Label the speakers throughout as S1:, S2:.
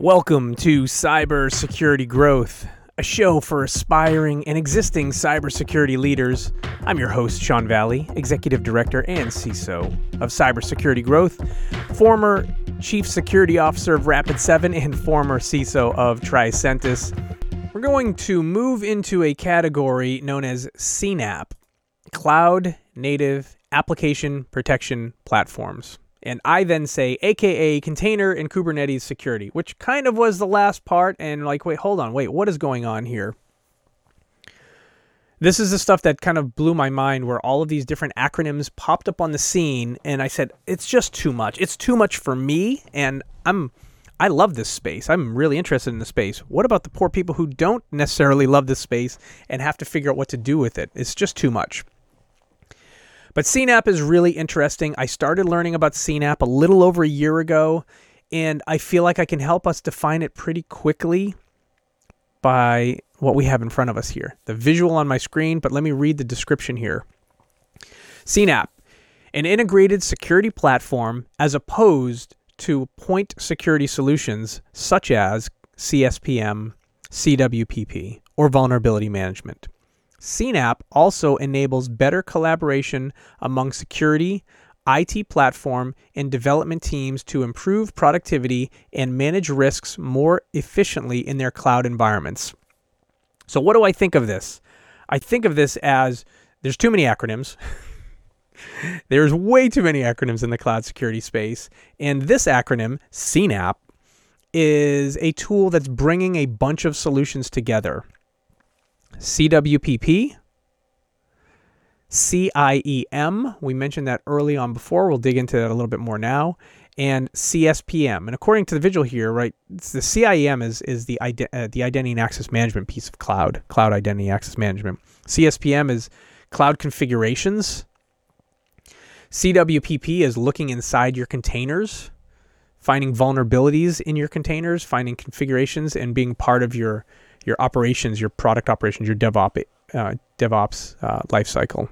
S1: Welcome to Cybersecurity Growth, a show for aspiring and existing cybersecurity leaders. I'm your host, Shawn Valle, Executive Director and CISO of Cybersecurity Growth, former Chief Security Officer of Rapid7, and former CISO of Tricentis. We're going to move into a category known as CNAPP, Cloud Native Application Protection Platforms. And I then say, AKA container and Kubernetes security, which kind of was the last part. And like, wait, hold on, wait, what is going on here? This is the stuff that kind of blew my mind where all of these different acronyms popped up on the scene. And I said, it's just too much. It's too much for me. And I'm. I love this space. I'm really interested in the space. What about the poor people who don't necessarily love this space and have to figure out what to do with it? It's just too much. But CNAPP is really interesting. I started learning about CNAPP a little over a year ago, and I feel like I can help us define it pretty quickly by what we have in front of us here. The visual on my screen, but let me read the description here. CNAPP, an integrated security platform as opposed to point security solutions such as CSPM, CWPP, or vulnerability management. CNAPP also enables better collaboration among security, IT platform, and development teams to improve productivity and manage risks more efficiently in their cloud environments. So, what do I think of this? I think of this as there's too many acronyms. there's way too many acronyms in the cloud security space. And this acronym, CNAPP, is a tool that's bringing a bunch of solutions together. CWPP, CIEM, we mentioned that early on before. We'll dig into that a little bit more now. And CSPM. And according to the visual here, right, the CIEM is, is the, ide- uh, the identity and access management piece of cloud, cloud identity access management. CSPM is cloud configurations. CWPP is looking inside your containers, finding vulnerabilities in your containers, finding configurations, and being part of your your operations, your product operations, your DevOps uh, DevOps uh, lifecycle.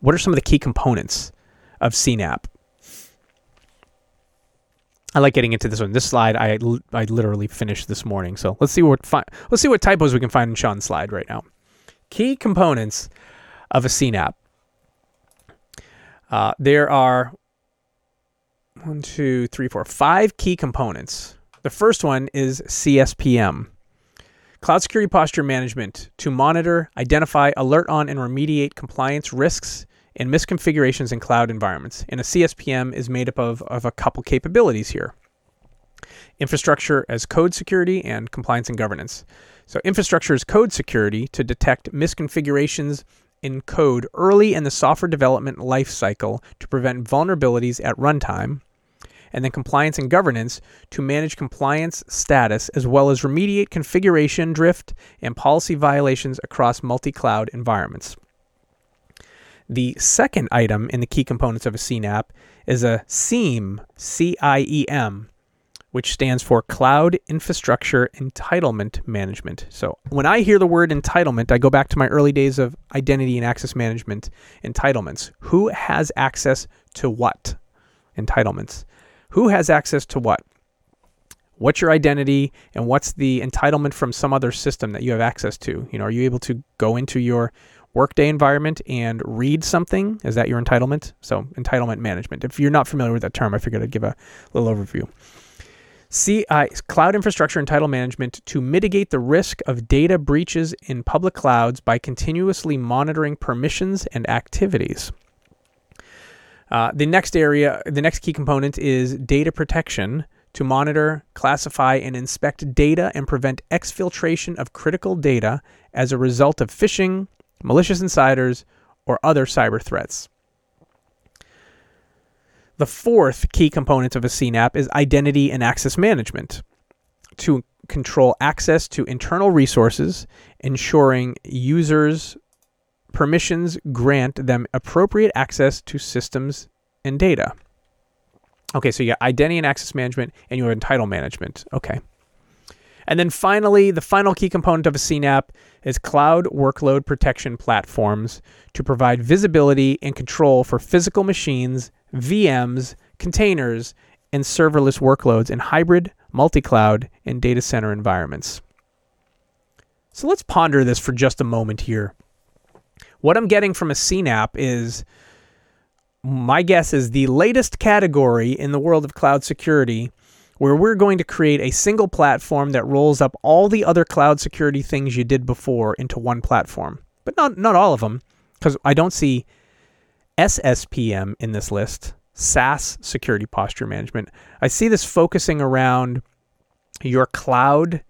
S1: What are some of the key components of CNAPP? I like getting into this one. This slide I I literally finished this morning. So let's see what fi- let's see what typos we can find in Shawn's slide right now. Key components of a CNAPP. Uh, there are one, two, three, four, five key components. The first one is CSPM. Cloud Security Posture Management to monitor, identify, alert on, and remediate compliance risks and misconfigurations in cloud environments. And a CSPM is made up of, of a couple capabilities here infrastructure as code security and compliance and governance. So, infrastructure as code security to detect misconfigurations in code early in the software development lifecycle to prevent vulnerabilities at runtime and then compliance and governance to manage compliance status as well as remediate configuration drift and policy violations across multi cloud environments. The second item in the key components of a CNAPP is a CIEM, C I E M, which stands for Cloud Infrastructure Entitlement Management. So when I hear the word entitlement, I go back to my early days of identity and access management entitlements. Who has access to what? Entitlements who has access to what? What's your identity and what's the entitlement from some other system that you have access to? You know, are you able to go into your workday environment and read something? Is that your entitlement? So, entitlement management. If you're not familiar with that term, I figured I'd give a little overview. CI, uh, Cloud Infrastructure Entitlement Management to mitigate the risk of data breaches in public clouds by continuously monitoring permissions and activities. Uh, the next area, the next key component is data protection to monitor, classify, and inspect data and prevent exfiltration of critical data as a result of phishing, malicious insiders, or other cyber threats. The fourth key component of a CNAPP is identity and access management to control access to internal resources, ensuring users permissions grant them appropriate access to systems and data. Okay, so you got identity and access management and you have entitlement management. Okay. And then finally, the final key component of a CNAPP is cloud workload protection platforms to provide visibility and control for physical machines, VMs, containers, and serverless workloads in hybrid, multi cloud, and data center environments. So let's ponder this for just a moment here. What I'm getting from a CNAPP is my guess is the latest category in the world of cloud security where we're going to create a single platform that rolls up all the other cloud security things you did before into one platform. But not not all of them because I don't see SSPM in this list, SaaS security posture management. I see this focusing around your cloud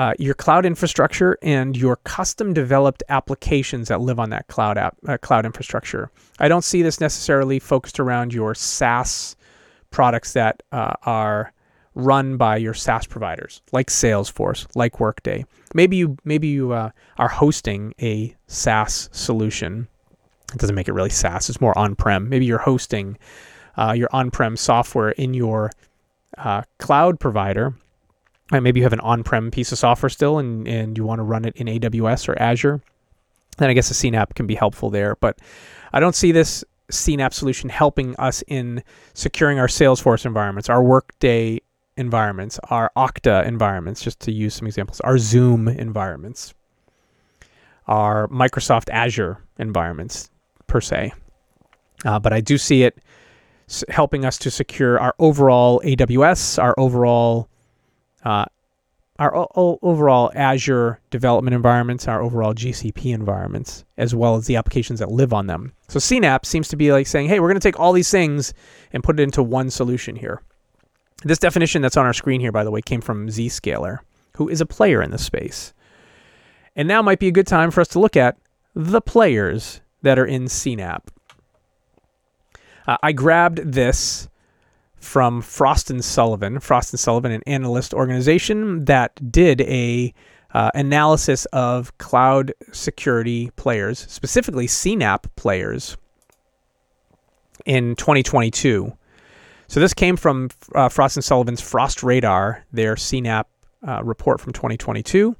S1: uh, your cloud infrastructure and your custom developed applications that live on that cloud app, uh, cloud infrastructure. I don't see this necessarily focused around your SaaS products that uh, are run by your SaaS providers, like Salesforce, like Workday. Maybe you maybe you uh, are hosting a SaaS solution. It doesn't make it really SaaS. It's more on-prem. Maybe you're hosting uh, your on-prem software in your cloud provider maybe you have an on-prem piece of software still and, and you want to run it in AWS or Azure, then I guess a CNAPP can be helpful there. But I don't see this CNAPP solution helping us in securing our Salesforce environments, our Workday environments, our Okta environments, just to use some examples, our Zoom environments, our Microsoft Azure environments per se. Uh, but I do see it helping us to secure our overall AWS, our overall uh, our o- overall Azure development environments, our overall GCP environments, as well as the applications that live on them. So CNAPP seems to be like saying, hey, we're going to take all these things and put it into one solution here. This definition that's on our screen here, by the way, came from Zscaler, who is a player in the space. And now might be a good time for us to look at the players that are in CNAPP. Uh, I grabbed this from Frost and Sullivan. Frost and Sullivan, an analyst organization that did a uh, analysis of cloud security players, specifically CNAPP players, in 2022. So this came from uh, Frost and Sullivan's Frost Radar, their CNAPP uh, report from 2022,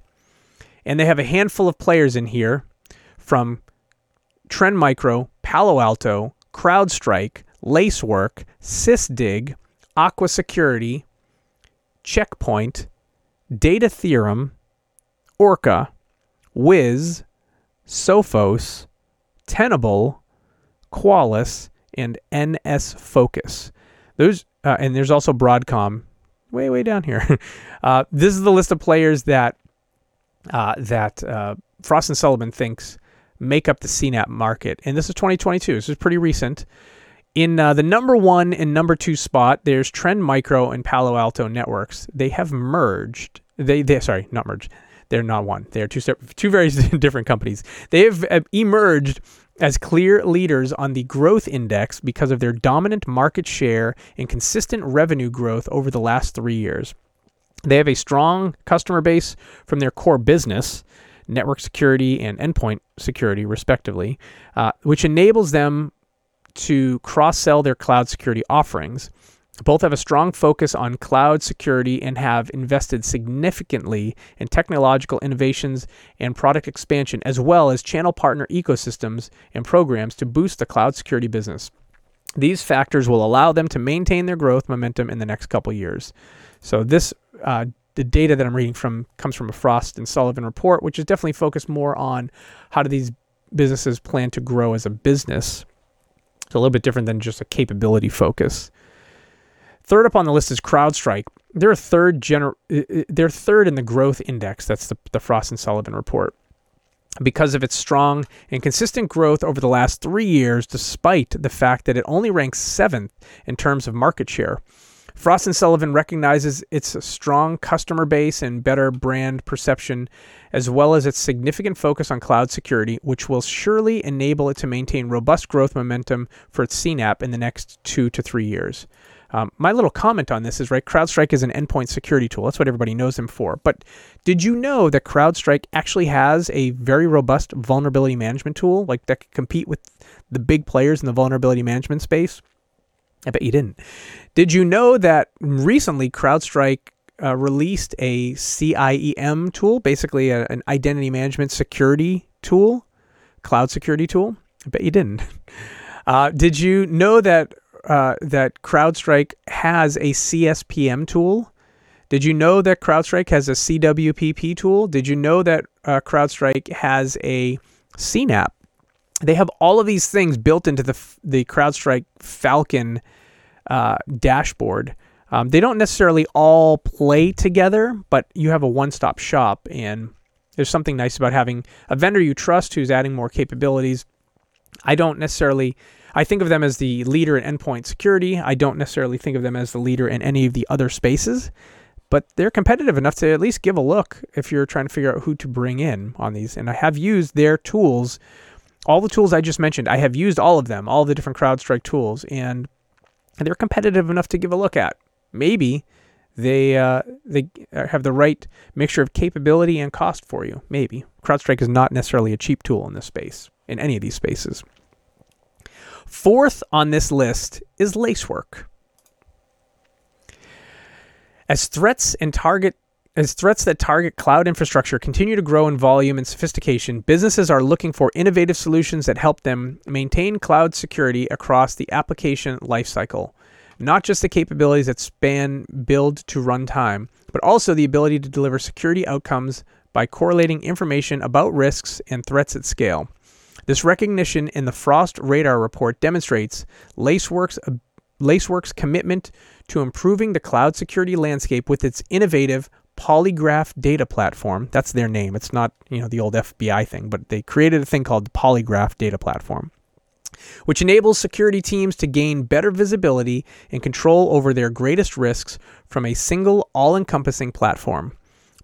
S1: and they have a handful of players in here from Trend Micro, Palo Alto, CrowdStrike, Lacework, Sysdig, Aqua Security, Checkpoint, Data Theorem, Orca, Wiz, Sophos, Tenable, Qualys, and NS Focus. Those uh, and there's also Broadcom, way way down here. uh, this is the list of players that uh, that uh, Frost and Sullivan thinks make up the CNAPP market, and this is 2022. This is pretty recent. In uh, the number one and number two spot, there's Trend Micro and Palo Alto Networks. They have merged. They, they sorry, not merged. They're not one. They are two two very different companies. They have uh, emerged as clear leaders on the growth index because of their dominant market share and consistent revenue growth over the last three years. They have a strong customer base from their core business, network security and endpoint security, respectively, uh, which enables them to cross sell their cloud security offerings. Both have a strong focus on cloud security and have invested significantly in technological innovations and product expansion, as well as channel partner ecosystems and programs to boost the cloud security business. These factors will allow them to maintain their growth momentum in the next couple years. So, this uh, the data that I'm reading from comes from a Frost and Sullivan report, which is definitely focused more on how do these businesses plan to grow as a business it's a little bit different than just a capability focus. Third up on the list is CrowdStrike. They're third gener- uh, uh, they're third in the growth index. That's the, the Frost and Sullivan report. Because of its strong and consistent growth over the last three years, despite the fact that it only ranks seventh in terms of market share. Frost and Sullivan recognizes its strong customer base and better brand perception, as well as its significant focus on cloud security, which will surely enable it to maintain robust growth momentum for its CNAPP in the next two to three years. Um, my little comment on this is right CrowdStrike is an endpoint security tool. That's what everybody knows them for. But did you know that CrowdStrike actually has a very robust vulnerability management tool, like that can compete with the big players in the vulnerability management space? I bet you didn't. Did you know that recently CrowdStrike uh, released a CIEM tool, basically a, an identity management security tool, cloud security tool? I bet you didn't. Uh, did you know that uh, that CrowdStrike has a CSPM tool? Did you know that CrowdStrike has a CWPP tool? Did you know that uh, CrowdStrike has a CNAPP? They have all of these things built into the the CrowdStrike Falcon uh, dashboard. Um, they don't necessarily all play together, but you have a one-stop shop, and there's something nice about having a vendor you trust who's adding more capabilities. I don't necessarily. I think of them as the leader in endpoint security. I don't necessarily think of them as the leader in any of the other spaces, but they're competitive enough to at least give a look if you're trying to figure out who to bring in on these. And I have used their tools, all the tools I just mentioned. I have used all of them, all the different CrowdStrike tools, and they're competitive enough to give a look at. Maybe they uh, they have the right mixture of capability and cost for you. Maybe CrowdStrike is not necessarily a cheap tool in this space, in any of these spaces. Fourth on this list is Lacework. As threats and target as threats that target cloud infrastructure continue to grow in volume and sophistication, businesses are looking for innovative solutions that help them maintain cloud security across the application lifecycle not just the capabilities that span build to runtime, but also the ability to deliver security outcomes by correlating information about risks and threats at scale. This recognition in the Frost Radar report demonstrates Lacework's, Lacework's commitment to improving the cloud security landscape with its innovative Polygraph data platform. That's their name. It's not, you know, the old FBI thing, but they created a thing called the Polygraph data platform which enables security teams to gain better visibility and control over their greatest risks from a single all encompassing platform.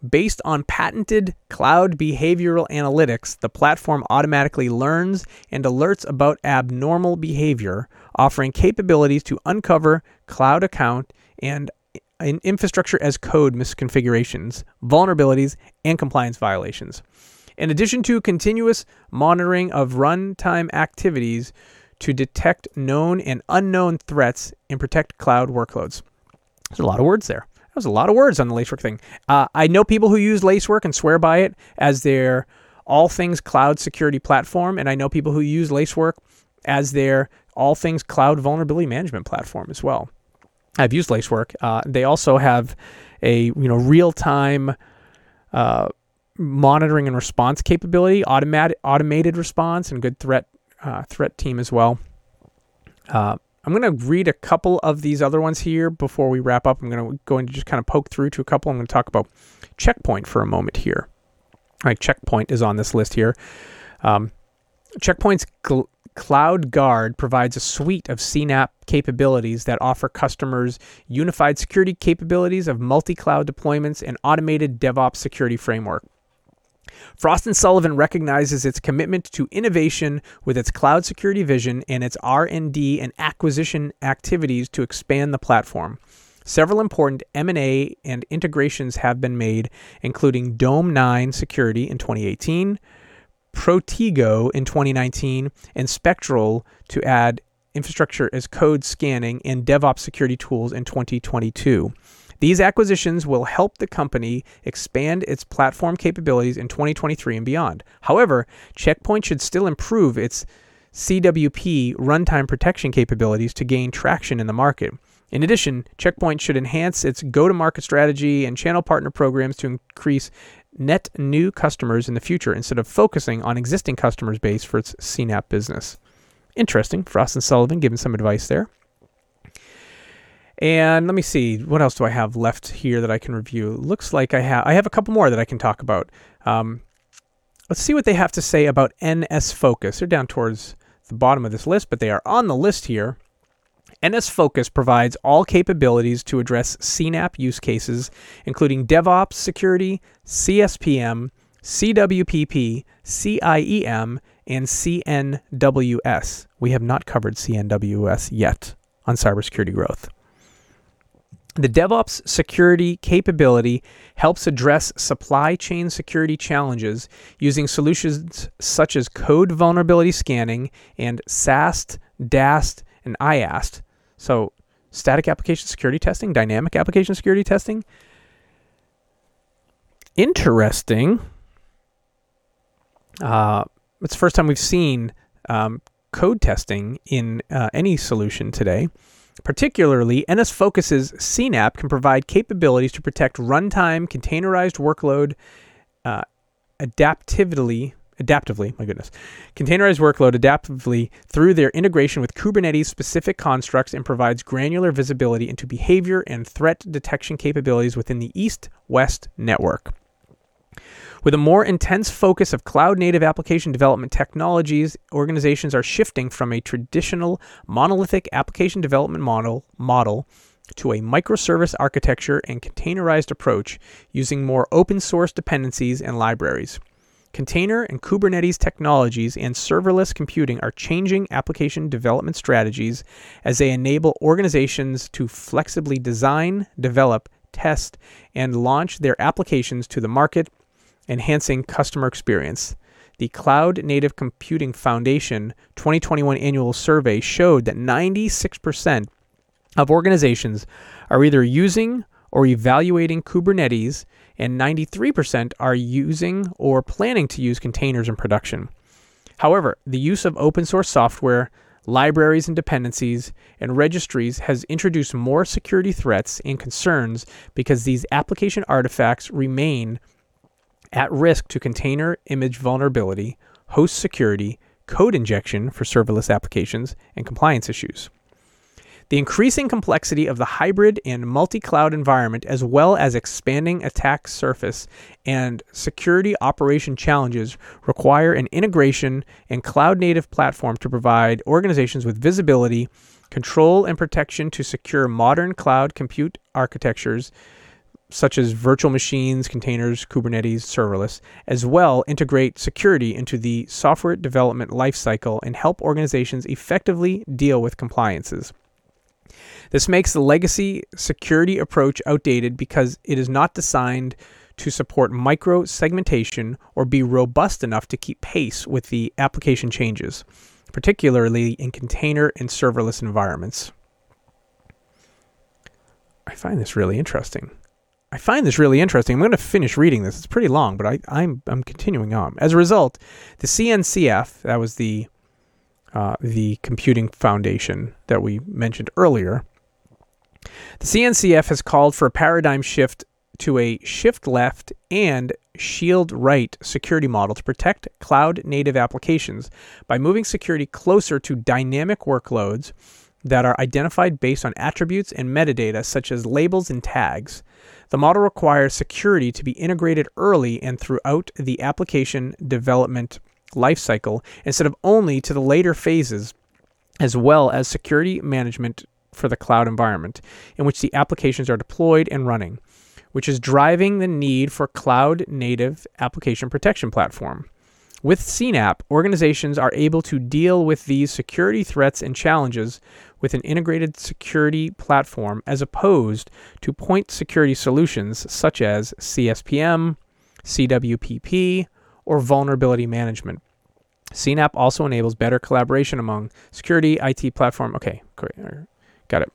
S1: Based on patented cloud behavioral analytics, the platform automatically learns and alerts about abnormal behavior, offering capabilities to uncover cloud account and infrastructure as code misconfigurations, vulnerabilities, and compliance violations in addition to continuous monitoring of runtime activities to detect known and unknown threats and protect cloud workloads. There's a lot of words there. That was a lot of words on the Lacework thing. Uh, I know people who use Lacework and swear by it as their all things cloud security platform, and I know people who use Lacework as their all things cloud vulnerability management platform as well. I've used Lacework. Uh, they also have a you know real time uh, monitoring and response capability, automated automated response, and good threat uh, threat team as well. Uh, I'm going to read a couple of these other ones here before we wrap up. I'm going to go into just kind of poke through to a couple. I'm going to talk about Checkpoint for a moment here. All right, Checkpoint is on this list here. Um, Checkpoint's gl- Cloud Guard provides a suite of CNAPP capabilities that offer customers unified security capabilities of multi cloud deployments and automated DevOps security framework. Frost Sullivan recognizes its commitment to innovation with its cloud security vision and its R&D and acquisition activities to expand the platform. Several important M&A and integrations have been made, including Dome9 Security in 2018, Protego in 2019, and Spectral to add infrastructure as code scanning and DevOps security tools in 2022. These acquisitions will help the company expand its platform capabilities in 2023 and beyond. However, Checkpoint should still improve its CWP runtime protection capabilities to gain traction in the market. In addition, Checkpoint should enhance its go to market strategy and channel partner programs to increase net new customers in the future instead of focusing on existing customers base for its CNAPP business. Interesting. Frost and Sullivan giving some advice there. And let me see, what else do I have left here that I can review? Looks like I have I have a couple more that I can talk about. Um, let's see what they have to say about NS Focus. They're down towards the bottom of this list, but they are on the list here. NS Focus provides all capabilities to address CNAPP use cases, including DevOps security, CSPM, CWPP, CIEM, and CNWS. We have not covered CNWS yet on cybersecurity growth. The DevOps security capability helps address supply chain security challenges using solutions such as code vulnerability scanning and SAST, DAST, and IAST. So, static application security testing, dynamic application security testing. Interesting. Uh, it's the first time we've seen um, code testing in uh, any solution today. Particularly, NS Focus's CNAPP can provide capabilities to protect runtime containerized workload uh, adaptively adaptively, my goodness, containerized workload adaptively through their integration with Kubernetes specific constructs and provides granular visibility into behavior and threat detection capabilities within the east west network. With a more intense focus of cloud native application development technologies, organizations are shifting from a traditional monolithic application development model, model to a microservice architecture and containerized approach using more open source dependencies and libraries. Container and Kubernetes technologies and serverless computing are changing application development strategies as they enable organizations to flexibly design, develop, test, and launch their applications to the market enhancing customer experience. The Cloud Native Computing Foundation 2021 annual survey showed that 96% of organizations are either using or evaluating Kubernetes, and 93% are using or planning to use containers in production. However, the use of open source software, libraries and dependencies, and registries has introduced more security threats and concerns because these application artifacts remain at risk to container image vulnerability, host security, code injection for serverless applications, and compliance issues. The increasing complexity of the hybrid and multi cloud environment, as well as expanding attack surface and security operation challenges, require an integration and cloud native platform to provide organizations with visibility, control, and protection to secure modern cloud compute architectures such as virtual machines, containers, Kubernetes, serverless, as well integrate security into the software development lifecycle and help organizations effectively deal with compliances. This makes the legacy security approach outdated because it is not designed to support micro segmentation or be robust enough to keep pace with the application changes, particularly in container and serverless environments. I find this really interesting. I find this really interesting. I'm going to finish reading this. It's pretty long, but I, I'm I'm continuing on. As a result, the CNCF, that was the uh, the computing foundation that we mentioned earlier, the CNCF has called for a paradigm shift to a shift left and shield right security model to protect cloud native applications by moving security closer to dynamic workloads that are identified based on attributes and metadata such as labels and tags. The model requires security to be integrated early and throughout the application development lifecycle instead of only to the later phases, as well as security management for the cloud environment in which the applications are deployed and running, which is driving the need for cloud native application protection platform. With CNAPP, organizations are able to deal with these security threats and challenges with an integrated security platform as opposed to point security solutions such as CSPM, CWPP, or vulnerability management. CNAPP also enables better collaboration among security IT platform. Okay. Got it.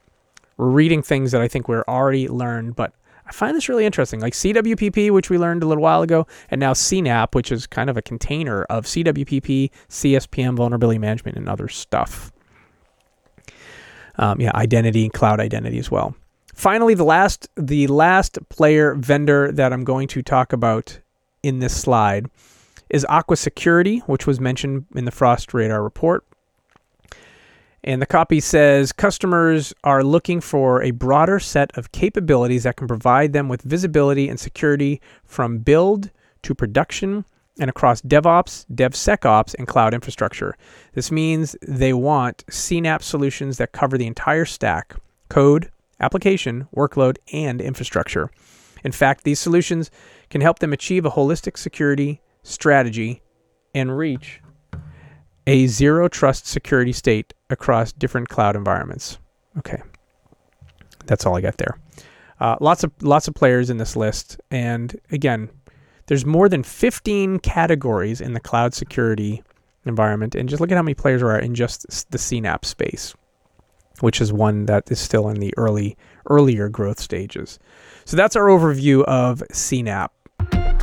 S1: We're reading things that I think we're already learned, but I find this really interesting. Like CWPP, which we learned a little while ago, and now CNAPP, which is kind of a container of CWPP, CSPM, vulnerability management, and other stuff um, yeah, identity, cloud identity as well. Finally, the last the last player vendor that I'm going to talk about in this slide is Aqua Security, which was mentioned in the Frost Radar report. And the copy says customers are looking for a broader set of capabilities that can provide them with visibility and security from build to production and across DevOps, DevSecOps, and cloud infrastructure. This means they want CNAPP solutions that cover the entire stack code, application, workload, and infrastructure. In fact, these solutions can help them achieve a holistic security strategy and reach a zero trust security state across different cloud environments. Okay, that's all I got there. Uh, lots of lots of players in this list, and again, there's more than 15 categories in the cloud security environment, and just look at how many players are in just the CNAPP space, which is one that is still in the early earlier growth stages. So that's our overview of CNAPP.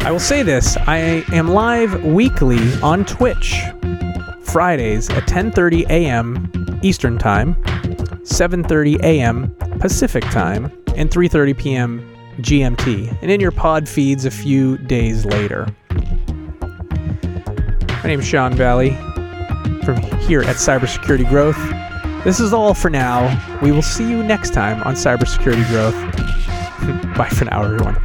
S1: I will say this: I am live weekly on Twitch Fridays at 10:30 a.m. Eastern Time, 7:30 a.m. Pacific Time, and 3:30 p.m. GMT, and in your pod feeds a few days later. My name is Shawn Valle from here at Cybersecurity Growth. This is all for now. We will see you next time on Cybersecurity Growth. Bye for now, everyone.